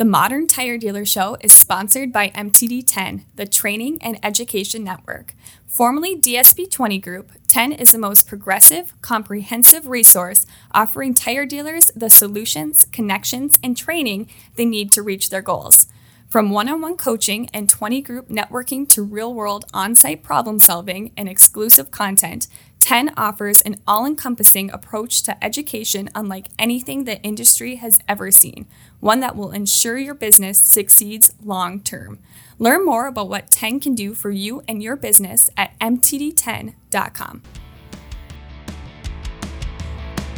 The Modern Tire Dealer Show is sponsored by MTD10, the Training and Education Network. Formerly DSP 20 Group, 10 is the most progressive, comprehensive resource offering tire dealers the solutions, connections, and training they need to reach their goals. From one on one coaching and 20 group networking to real world on site problem solving and exclusive content, 10 offers an all encompassing approach to education unlike anything the industry has ever seen, one that will ensure your business succeeds long term. Learn more about what 10 can do for you and your business at mtd10.com.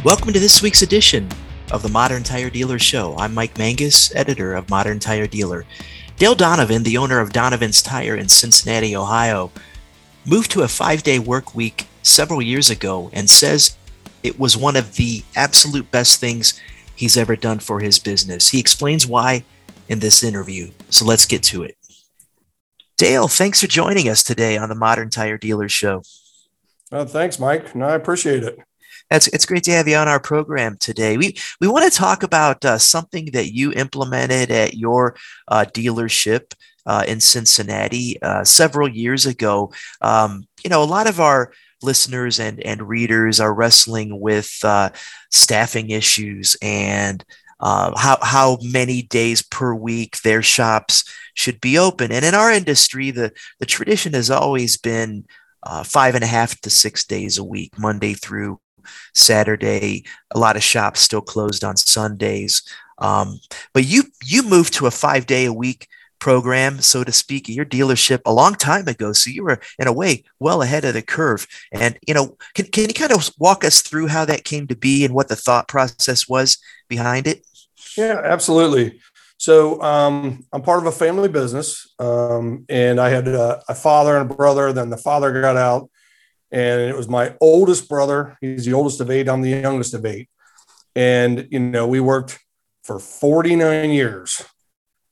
Welcome to this week's edition of the Modern Tire Dealer Show. I'm Mike Manges, editor of Modern Tire Dealer. Dale Donovan, the owner of Donovan's Tire in Cincinnati, Ohio, moved to a five day work week several years ago and says it was one of the absolute best things he's ever done for his business. He explains why in this interview. So let's get to it. Dale, thanks for joining us today on the Modern Tire Dealer Show. Well, thanks, Mike. No, I appreciate it. It's, it's great to have you on our program today. We we want to talk about uh, something that you implemented at your uh, dealership uh, in Cincinnati uh, several years ago. Um, you know, a lot of our listeners and, and readers are wrestling with uh, staffing issues and uh, how, how many days per week their shops should be open. And in our industry, the, the tradition has always been uh, five and a half to six days a week, Monday through Saturday. A lot of shops still closed on Sundays. Um, but you you moved to a five day a week program, so to speak, your dealership a long time ago. So you were, in a way, well ahead of the curve. And, you know, can, can you kind of walk us through how that came to be and what the thought process was behind it? Yeah, absolutely. So um, I'm part of a family business, um, and I had a, a, father and a brother. Then the father got out, and it was my oldest brother. He's the oldest of eight. I'm the youngest of eight, and you know we worked for 49 years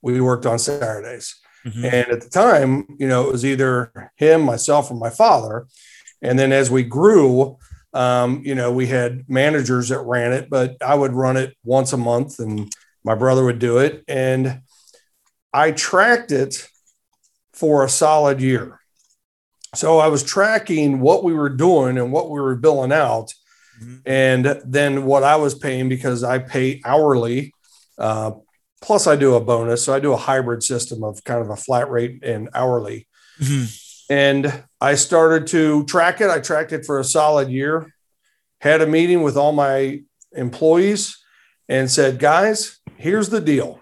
we worked on Saturdays. Mm-hmm. And at the time, you know, it was either him, myself, or my father. And then as we grew, um, you know, we had managers that ran it, but I would run it once a month and my brother would do it. And I tracked it for a solid year. So I was tracking what we were doing and what we were billing out. Mm-hmm. And then what I was paying because I pay hourly uh, Plus, I do a bonus. So I do a hybrid system of kind of a flat rate and hourly. Mm-hmm. And I started to track it. I tracked it for a solid year, had a meeting with all my employees and said, guys, here's the deal.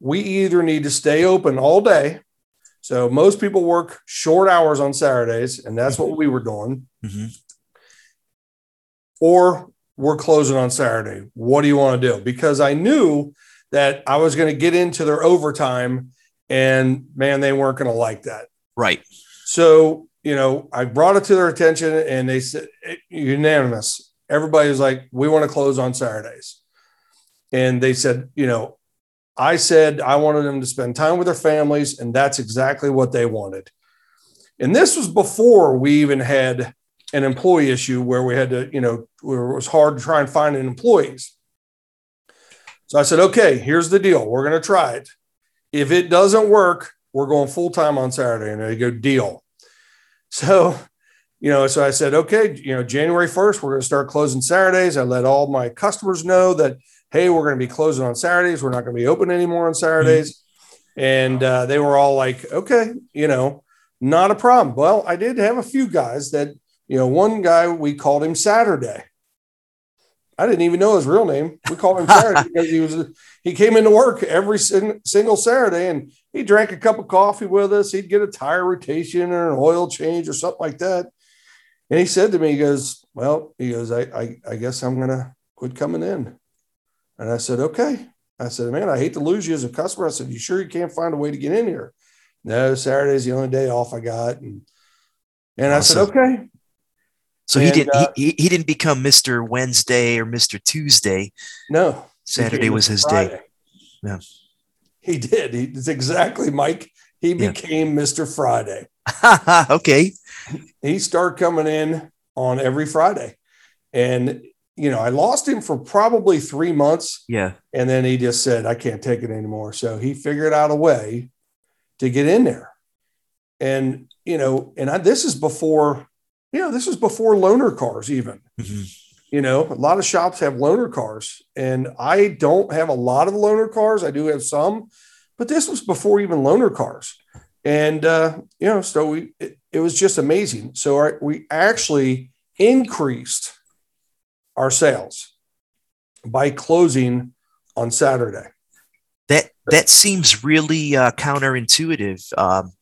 We either need to stay open all day. So most people work short hours on Saturdays, and that's what we were doing. Mm-hmm. Or we're closing on Saturday. What do you want to do? Because I knew that I was going to get into their overtime, and man, they weren't going to like that. Right. So, you know, I brought it to their attention, and they said eh, unanimous. Everybody was like, "We want to close on Saturdays," and they said, you know, I said I wanted them to spend time with their families, and that's exactly what they wanted. And this was before we even had an employee issue where we had to, you know, where it was hard to try and find an employees. So I said, okay, here's the deal. We're going to try it. If it doesn't work, we're going full time on Saturday. And they go, deal. So, you know, so I said, okay, you know, January 1st, we're going to start closing Saturdays. I let all my customers know that, hey, we're going to be closing on Saturdays. We're not going to be open anymore on Saturdays. Mm-hmm. And uh, they were all like, okay, you know, not a problem. Well, I did have a few guys that, you know, one guy, we called him Saturday. I didn't even know his real name. We called him Saturday because he was he came into work every sin, single Saturday and he drank a cup of coffee with us. He'd get a tire rotation or an oil change or something like that. And he said to me, he goes, "Well, he goes, I I, I guess I'm gonna quit coming in." And I said, "Okay." I said, "Man, I hate to lose you as a customer." I said, "You sure you can't find a way to get in here?" No, Saturday's the only day off I got, and and awesome. I said, "Okay." So and, he didn't uh, he, he didn't become Mr. Wednesday or Mr. Tuesday. No. Saturday was his Friday. day. Yeah. He did. He, it's exactly Mike. He became yeah. Mr. Friday. okay. He started coming in on every Friday. And you know, I lost him for probably three months. Yeah. And then he just said, I can't take it anymore. So he figured out a way to get in there. And, you know, and I, this is before, you know, this is before loaner cars, even. Mm-hmm. You know, a lot of shops have loaner cars, and I don't have a lot of loaner cars. I do have some, but this was before even loaner cars. And, uh, you know, so we, it, it was just amazing. So our, we actually increased our sales by closing on Saturday. That that seems really uh, counterintuitive. Um,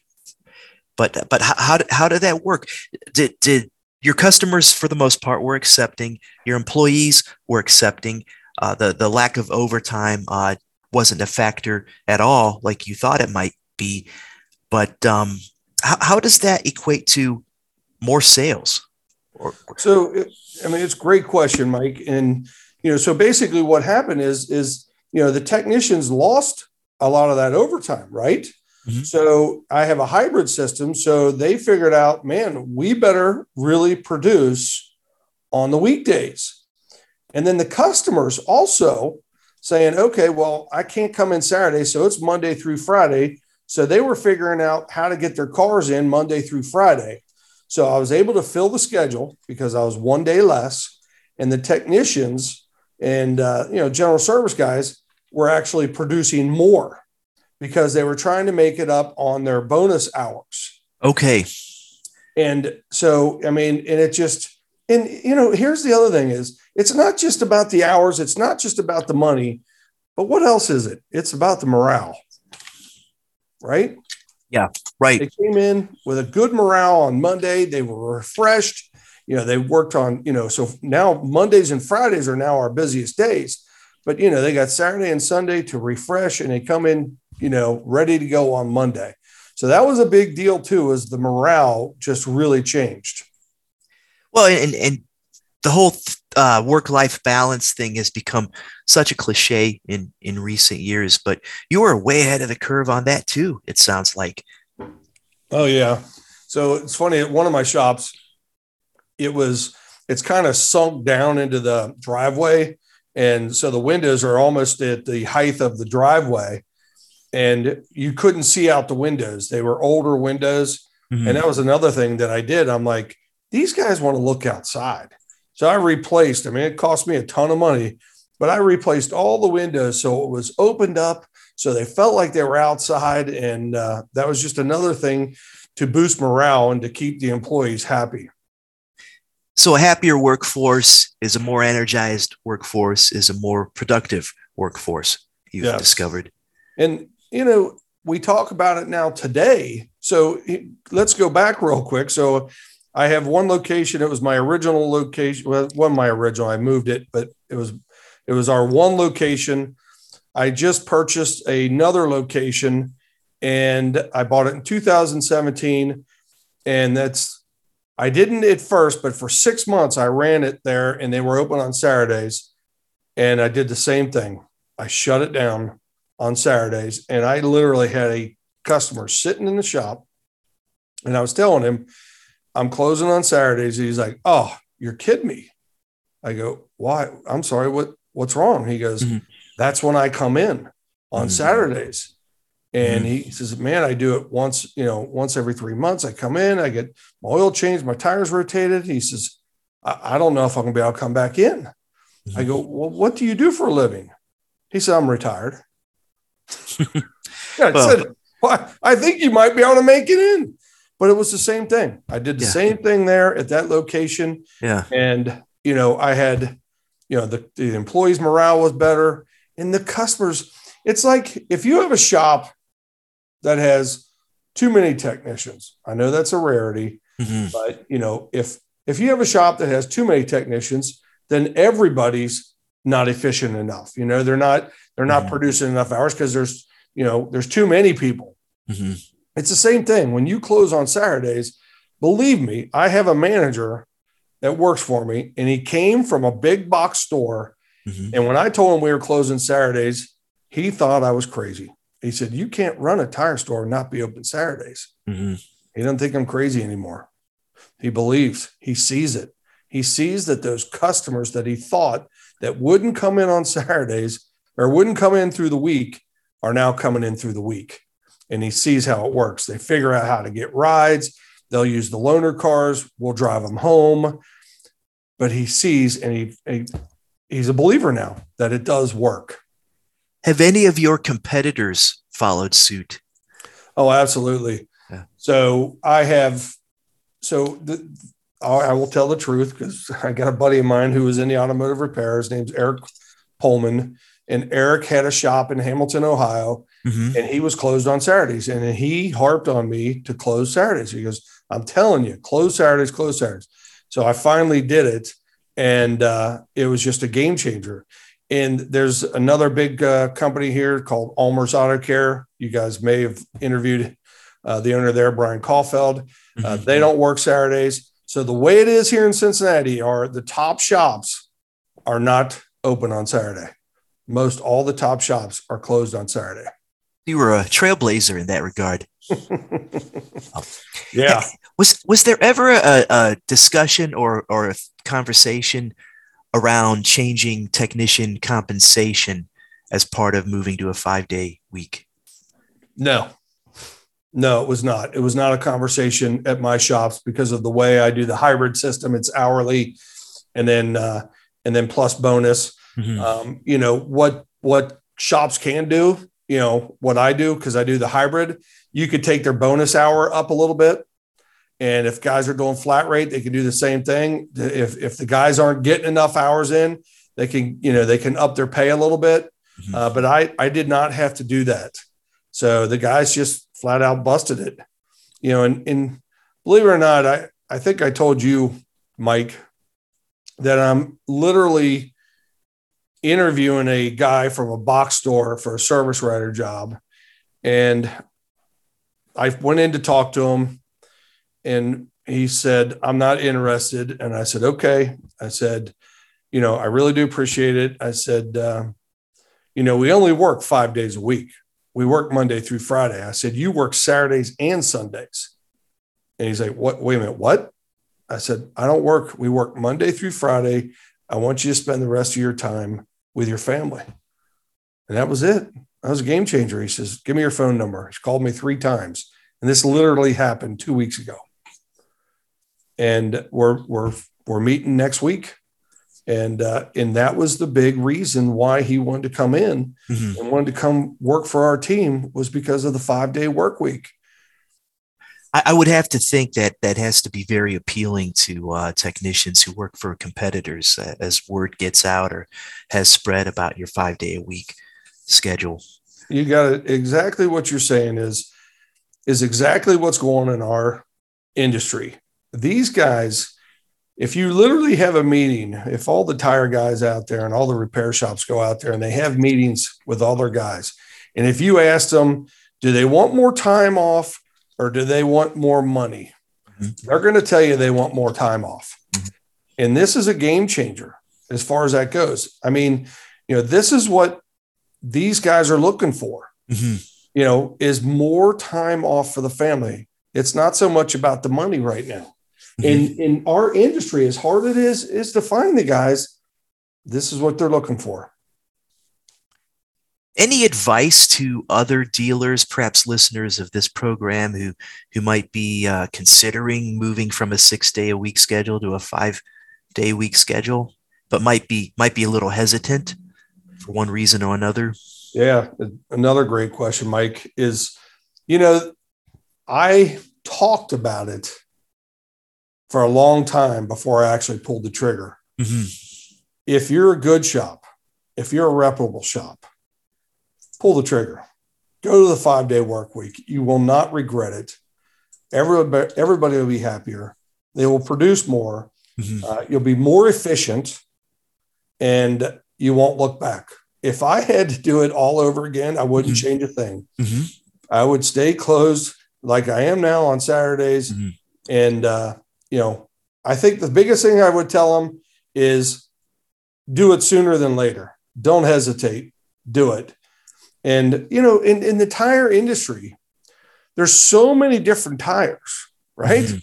but but how, how how did that work? Did did your customers for the most part were accepting? Your employees were accepting. Uh, the the lack of overtime uh, wasn't a factor at all, like you thought it might be. But um, how how does that equate to more sales? Or, so I mean, it's a great question, Mike. And you know, so basically, what happened is is you know the technicians lost a lot of that overtime, right? Mm-hmm. So I have a hybrid system. So they figured out, man, we better really produce on the weekdays. And then the customers also saying, okay, well, I can't come in Saturday. So it's Monday through Friday. So they were figuring out how to get their cars in Monday through Friday. So I was able to fill the schedule because I was one day less, and the technicians and uh, you know general service guys were actually producing more because they were trying to make it up on their bonus hours. Okay. And so I mean, and it just and you know here's the other thing is it's not just about the hours, it's not just about the money, but what else is it? It's about the morale, right? Yeah, right. They came in with a good morale on Monday. They were refreshed. You know, they worked on, you know, so now Mondays and Fridays are now our busiest days. But, you know, they got Saturday and Sunday to refresh and they come in, you know, ready to go on Monday. So that was a big deal too, as the morale just really changed. Well, and, and the whole uh, work-life balance thing has become such a cliche in in recent years, but you were way ahead of the curve on that too. It sounds like. Oh yeah, so it's funny. At one of my shops, it was it's kind of sunk down into the driveway, and so the windows are almost at the height of the driveway, and you couldn't see out the windows. They were older windows, mm-hmm. and that was another thing that I did. I'm like, these guys want to look outside so I replaced, I mean, it cost me a ton of money, but I replaced all the windows so it was opened up so they felt like they were outside. And uh, that was just another thing to boost morale and to keep the employees happy. So a happier workforce is a more energized workforce, is a more productive workforce, you've yes. discovered. And, you know, we talk about it now today. So let's go back real quick. So I have one location. It was my original location. Well, one my original. I moved it, but it was it was our one location. I just purchased another location, and I bought it in 2017. And that's I didn't at first, but for six months I ran it there, and they were open on Saturdays. And I did the same thing. I shut it down on Saturdays, and I literally had a customer sitting in the shop, and I was telling him I'm closing on Saturdays. He's like, Oh, you're kidding me. I go, Why? I'm sorry. What what's wrong? He goes, mm-hmm. That's when I come in on mm-hmm. Saturdays. And mm-hmm. he says, Man, I do it once, you know, once every three months. I come in, I get my oil changed, my tires rotated. He says, I, I don't know if I'm gonna be able to come back in. I go, mm-hmm. Well, what do you do for a living? He said, I'm retired. I well, said, well, I think you might be able to make it in but it was the same thing. I did the yeah. same thing there at that location. Yeah. And, you know, I had, you know, the, the employees' morale was better and the customers. It's like if you have a shop that has too many technicians, I know that's a rarity, mm-hmm. but, you know, if, if you have a shop that has too many technicians, then everybody's not efficient enough. You know, they're not, they're not mm-hmm. producing enough hours because there's, you know, there's too many people. Mm-hmm. It's the same thing. When you close on Saturdays, believe me, I have a manager that works for me, and he came from a big box store. Mm-hmm. And when I told him we were closing Saturdays, he thought I was crazy. He said, You can't run a tire store and not be open Saturdays. Mm-hmm. He doesn't think I'm crazy anymore. He believes, he sees it. he sees that those customers that he thought that wouldn't come in on Saturdays or wouldn't come in through the week are now coming in through the week. And he sees how it works. They figure out how to get rides. They'll use the loaner cars. We'll drive them home. But he sees and he, he he's a believer now that it does work. Have any of your competitors followed suit? Oh, absolutely. Yeah. So I have, so the, I will tell the truth because I got a buddy of mine who was in the automotive repair. His name's Eric Pullman. And Eric had a shop in Hamilton, Ohio, mm-hmm. and he was closed on Saturdays. And he harped on me to close Saturdays. He goes, I'm telling you, close Saturdays, close Saturdays. So I finally did it. And uh, it was just a game changer. And there's another big uh, company here called Almer's Auto Care. You guys may have interviewed uh, the owner there, Brian Caulfield. Uh, mm-hmm. They don't work Saturdays. So the way it is here in Cincinnati are the top shops are not open on Saturday. Most all the top shops are closed on Saturday. You were a trailblazer in that regard. yeah. Was was there ever a, a discussion or or a conversation around changing technician compensation as part of moving to a five day week? No, no, it was not. It was not a conversation at my shops because of the way I do the hybrid system. It's hourly, and then uh, and then plus bonus. Mm-hmm. Um, you know what what shops can do. You know what I do because I do the hybrid. You could take their bonus hour up a little bit, and if guys are doing flat rate, they can do the same thing. If if the guys aren't getting enough hours in, they can you know they can up their pay a little bit. Mm-hmm. Uh, but I I did not have to do that. So the guys just flat out busted it. You know, and, and believe it or not, I, I think I told you, Mike, that I'm literally interviewing a guy from a box store for a service writer job. And I went in to talk to him and he said, I'm not interested. And I said, okay. I said, you know, I really do appreciate it. I said, uh, you know, we only work five days a week we work Monday through Friday. I said, You work Saturdays and Sundays. And he's like, What? Wait a minute. What? I said, I don't work. We work Monday through Friday. I want you to spend the rest of your time with your family. And that was it. That was a game changer. He says, Give me your phone number. He's called me three times. And this literally happened two weeks ago. And we're, we're, we're meeting next week and uh, and that was the big reason why he wanted to come in mm-hmm. and wanted to come work for our team was because of the five day work week. I, I, would have to think that that has to be very appealing to uh, technicians who work for competitors uh, as word gets out or has spread about your five day a week schedule. You got it. Exactly what you're saying is is exactly what's going on in our industry. These guys if you literally have a meeting, if all the tire guys out there and all the repair shops go out there and they have meetings with all their guys, and if you ask them, do they want more time off or do they want more money? Mm-hmm. They're going to tell you they want more time off. Mm-hmm. And this is a game changer as far as that goes. I mean, you know, this is what these guys are looking for. Mm-hmm. You know, is more time off for the family. It's not so much about the money right now in mm-hmm. in our industry, as hard it is is to find the guys, this is what they're looking for. Any advice to other dealers, perhaps listeners of this program, who who might be uh, considering moving from a six day a week schedule to a five day week schedule, but might be might be a little hesitant for one reason or another? Yeah, another great question, Mike. Is you know, I talked about it for a long time before I actually pulled the trigger. Mm-hmm. If you're a good shop, if you're a reputable shop, pull the trigger. Go to the five day work week. You will not regret it. Everybody, everybody will be happier. They will produce more. Mm-hmm. Uh, you'll be more efficient and you won't look back. If I had to do it all over again, I wouldn't mm-hmm. change a thing. Mm-hmm. I would stay closed like I am now on Saturdays mm-hmm. and uh, you know, I think the biggest thing I would tell them is do it sooner than later. Don't hesitate. Do it. And, you know, in, in the tire industry, there's so many different tires, right? Mm-hmm.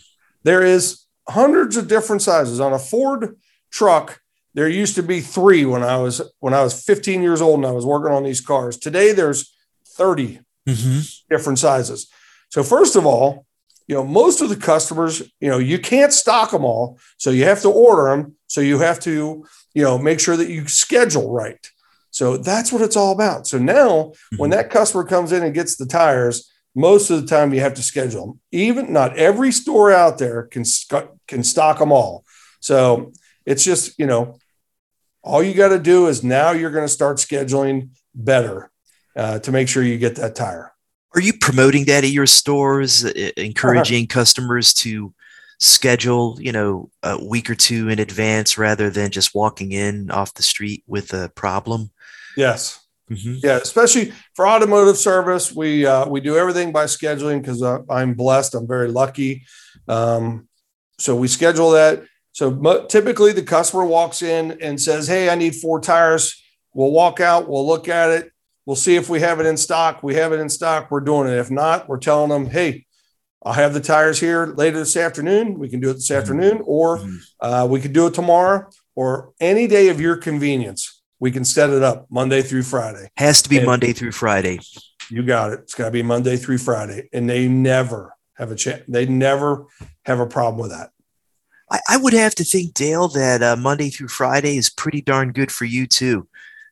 There is hundreds of different sizes on a Ford truck. There used to be three when I was when I was 15 years old and I was working on these cars. Today there's 30 mm-hmm. different sizes. So first of all, you know, most of the customers, you know, you can't stock them all. So you have to order them. So you have to, you know, make sure that you schedule right. So that's what it's all about. So now mm-hmm. when that customer comes in and gets the tires, most of the time you have to schedule them. Even not every store out there can can stock them all. So it's just, you know, all you got to do is now you're going to start scheduling better uh, to make sure you get that tire. Are you promoting that at your stores, encouraging uh-huh. customers to schedule, you know, a week or two in advance rather than just walking in off the street with a problem? Yes. Mm-hmm. Yeah, especially for automotive service, we uh, we do everything by scheduling because uh, I'm blessed. I'm very lucky. Um, so we schedule that. So mo- typically, the customer walks in and says, "Hey, I need four tires." We'll walk out. We'll look at it. We'll see if we have it in stock. We have it in stock. We're doing it. If not, we're telling them, hey, I'll have the tires here later this afternoon. We can do it this mm-hmm. afternoon, or mm-hmm. uh, we could do it tomorrow, or any day of your convenience. We can set it up Monday through Friday. Has to be and Monday through Friday. You got it. It's got to be Monday through Friday, and they never have a chance. They never have a problem with that. I, I would have to think, Dale, that uh, Monday through Friday is pretty darn good for you too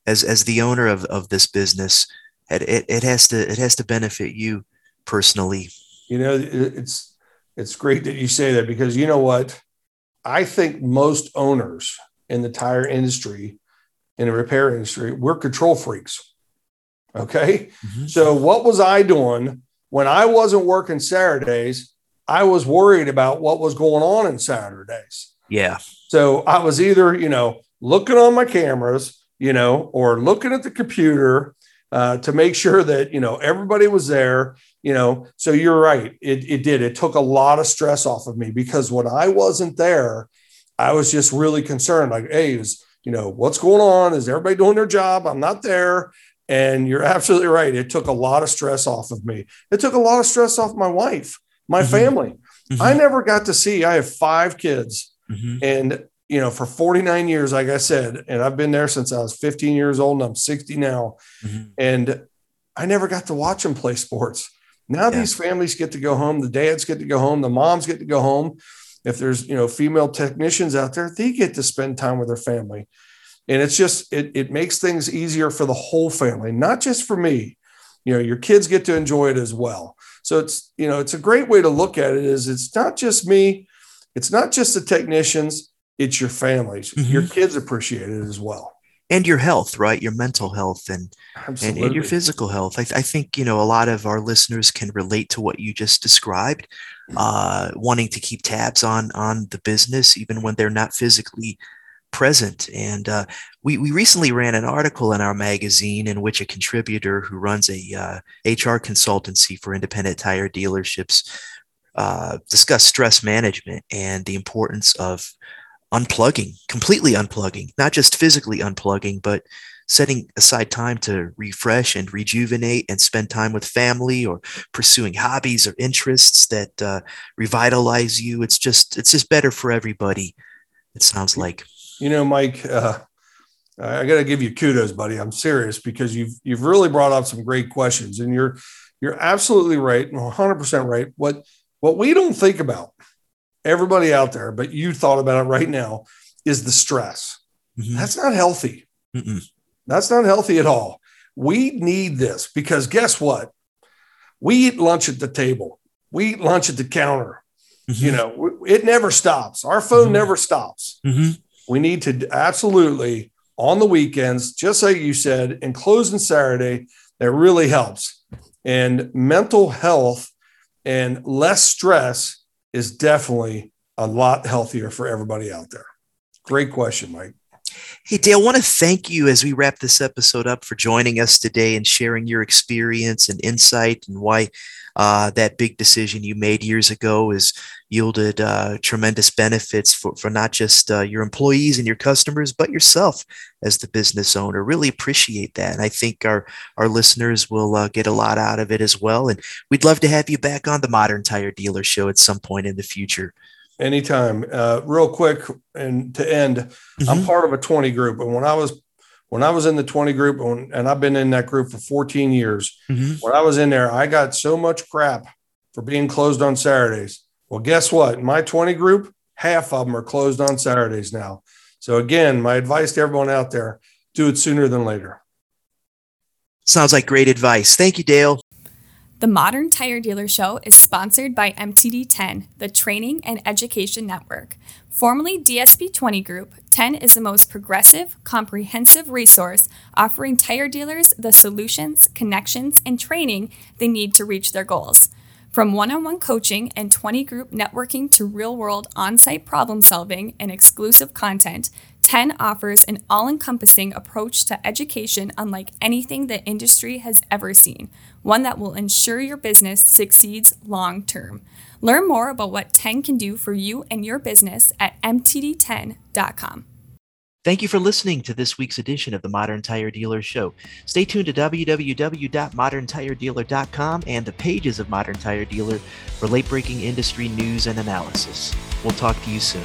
as as the owner of, of this business it, it, it has to it has to benefit you personally. You know it's it's great that you say that because you know what? I think most owners in the tire industry in the repair industry we're control freaks okay? Mm-hmm. so what was i doing when i wasn't working saturdays? I was worried about what was going on in saturdays. Yeah. So i was either you know looking on my cameras you know, or looking at the computer uh, to make sure that, you know, everybody was there, you know. So you're right. It, it did. It took a lot of stress off of me because when I wasn't there, I was just really concerned like, hey, is, you know, what's going on? Is everybody doing their job? I'm not there. And you're absolutely right. It took a lot of stress off of me. It took a lot of stress off my wife, my mm-hmm. family. Mm-hmm. I never got to see, I have five kids. Mm-hmm. And you know, for 49 years, like I said, and I've been there since I was 15 years old and I'm 60 now. Mm-hmm. And I never got to watch them play sports. Now yeah. these families get to go home, the dads get to go home, the moms get to go home. If there's, you know, female technicians out there, they get to spend time with their family. And it's just, it, it makes things easier for the whole family, not just for me. You know, your kids get to enjoy it as well. So it's, you know, it's a great way to look at it is it's not just me, it's not just the technicians, it's your families. Mm-hmm. Your kids appreciate it as well. And your health, right? Your mental health and, and, and, your physical health. I, I, think, you know, a lot of our listeners can relate to what you just described, uh, wanting to keep tabs on, on the business, even when they're not physically present. And uh, we, we recently ran an article in our magazine in which a contributor who runs a uh, HR consultancy for independent tire dealerships uh, discussed stress management and the importance of unplugging, completely unplugging, not just physically unplugging, but setting aside time to refresh and rejuvenate and spend time with family or pursuing hobbies or interests that uh, revitalize you. It's just it's just better for everybody. It sounds like. You know, Mike, uh, I got to give you kudos, buddy. I'm serious because you've you've really brought up some great questions, and you're you're absolutely right, 100 percent right. What what we don't think about everybody out there, but you thought about it right now, is the stress. Mm-hmm. That's not healthy. Mm-mm. That's not healthy at all. We need this because guess what? We eat lunch at the table, we eat lunch at the counter. Mm-hmm. You know, it never stops. Our phone mm-hmm. never stops. Mm-hmm. We need to absolutely on the weekends, just like you said, and closing Saturday, that really helps. And mental health and less stress is definitely a lot healthier for everybody out there. Great question, Mike. Hey, Dale, I want to thank you as we wrap this episode up for joining us today and sharing your experience and insight and why uh, that big decision you made years ago has yielded uh, tremendous benefits for, for not just uh, your employees and your customers, but yourself as the business owner. Really appreciate that. And I think our, our listeners will uh, get a lot out of it as well. And we'd love to have you back on the Modern Tire Dealer Show at some point in the future. Anytime. Uh, real quick, and to end, mm-hmm. I'm part of a 20 group, and when I was when I was in the 20 group, and I've been in that group for 14 years, mm-hmm. when I was in there, I got so much crap for being closed on Saturdays. Well, guess what? My 20 group, half of them are closed on Saturdays now. So again, my advice to everyone out there: do it sooner than later. Sounds like great advice. Thank you, Dale. The Modern Tire Dealer Show is sponsored by MTD10, the Training and Education Network. Formerly DSP 20 Group, 10 is the most progressive, comprehensive resource offering tire dealers the solutions, connections, and training they need to reach their goals. From one on one coaching and 20 group networking to real world on site problem solving and exclusive content, 10 offers an all encompassing approach to education unlike anything the industry has ever seen, one that will ensure your business succeeds long term. Learn more about what 10 can do for you and your business at mtd10.com. Thank you for listening to this week's edition of the Modern Tire Dealer Show. Stay tuned to www.moderntiredealer.com and the pages of Modern Tire Dealer for late breaking industry news and analysis. We'll talk to you soon.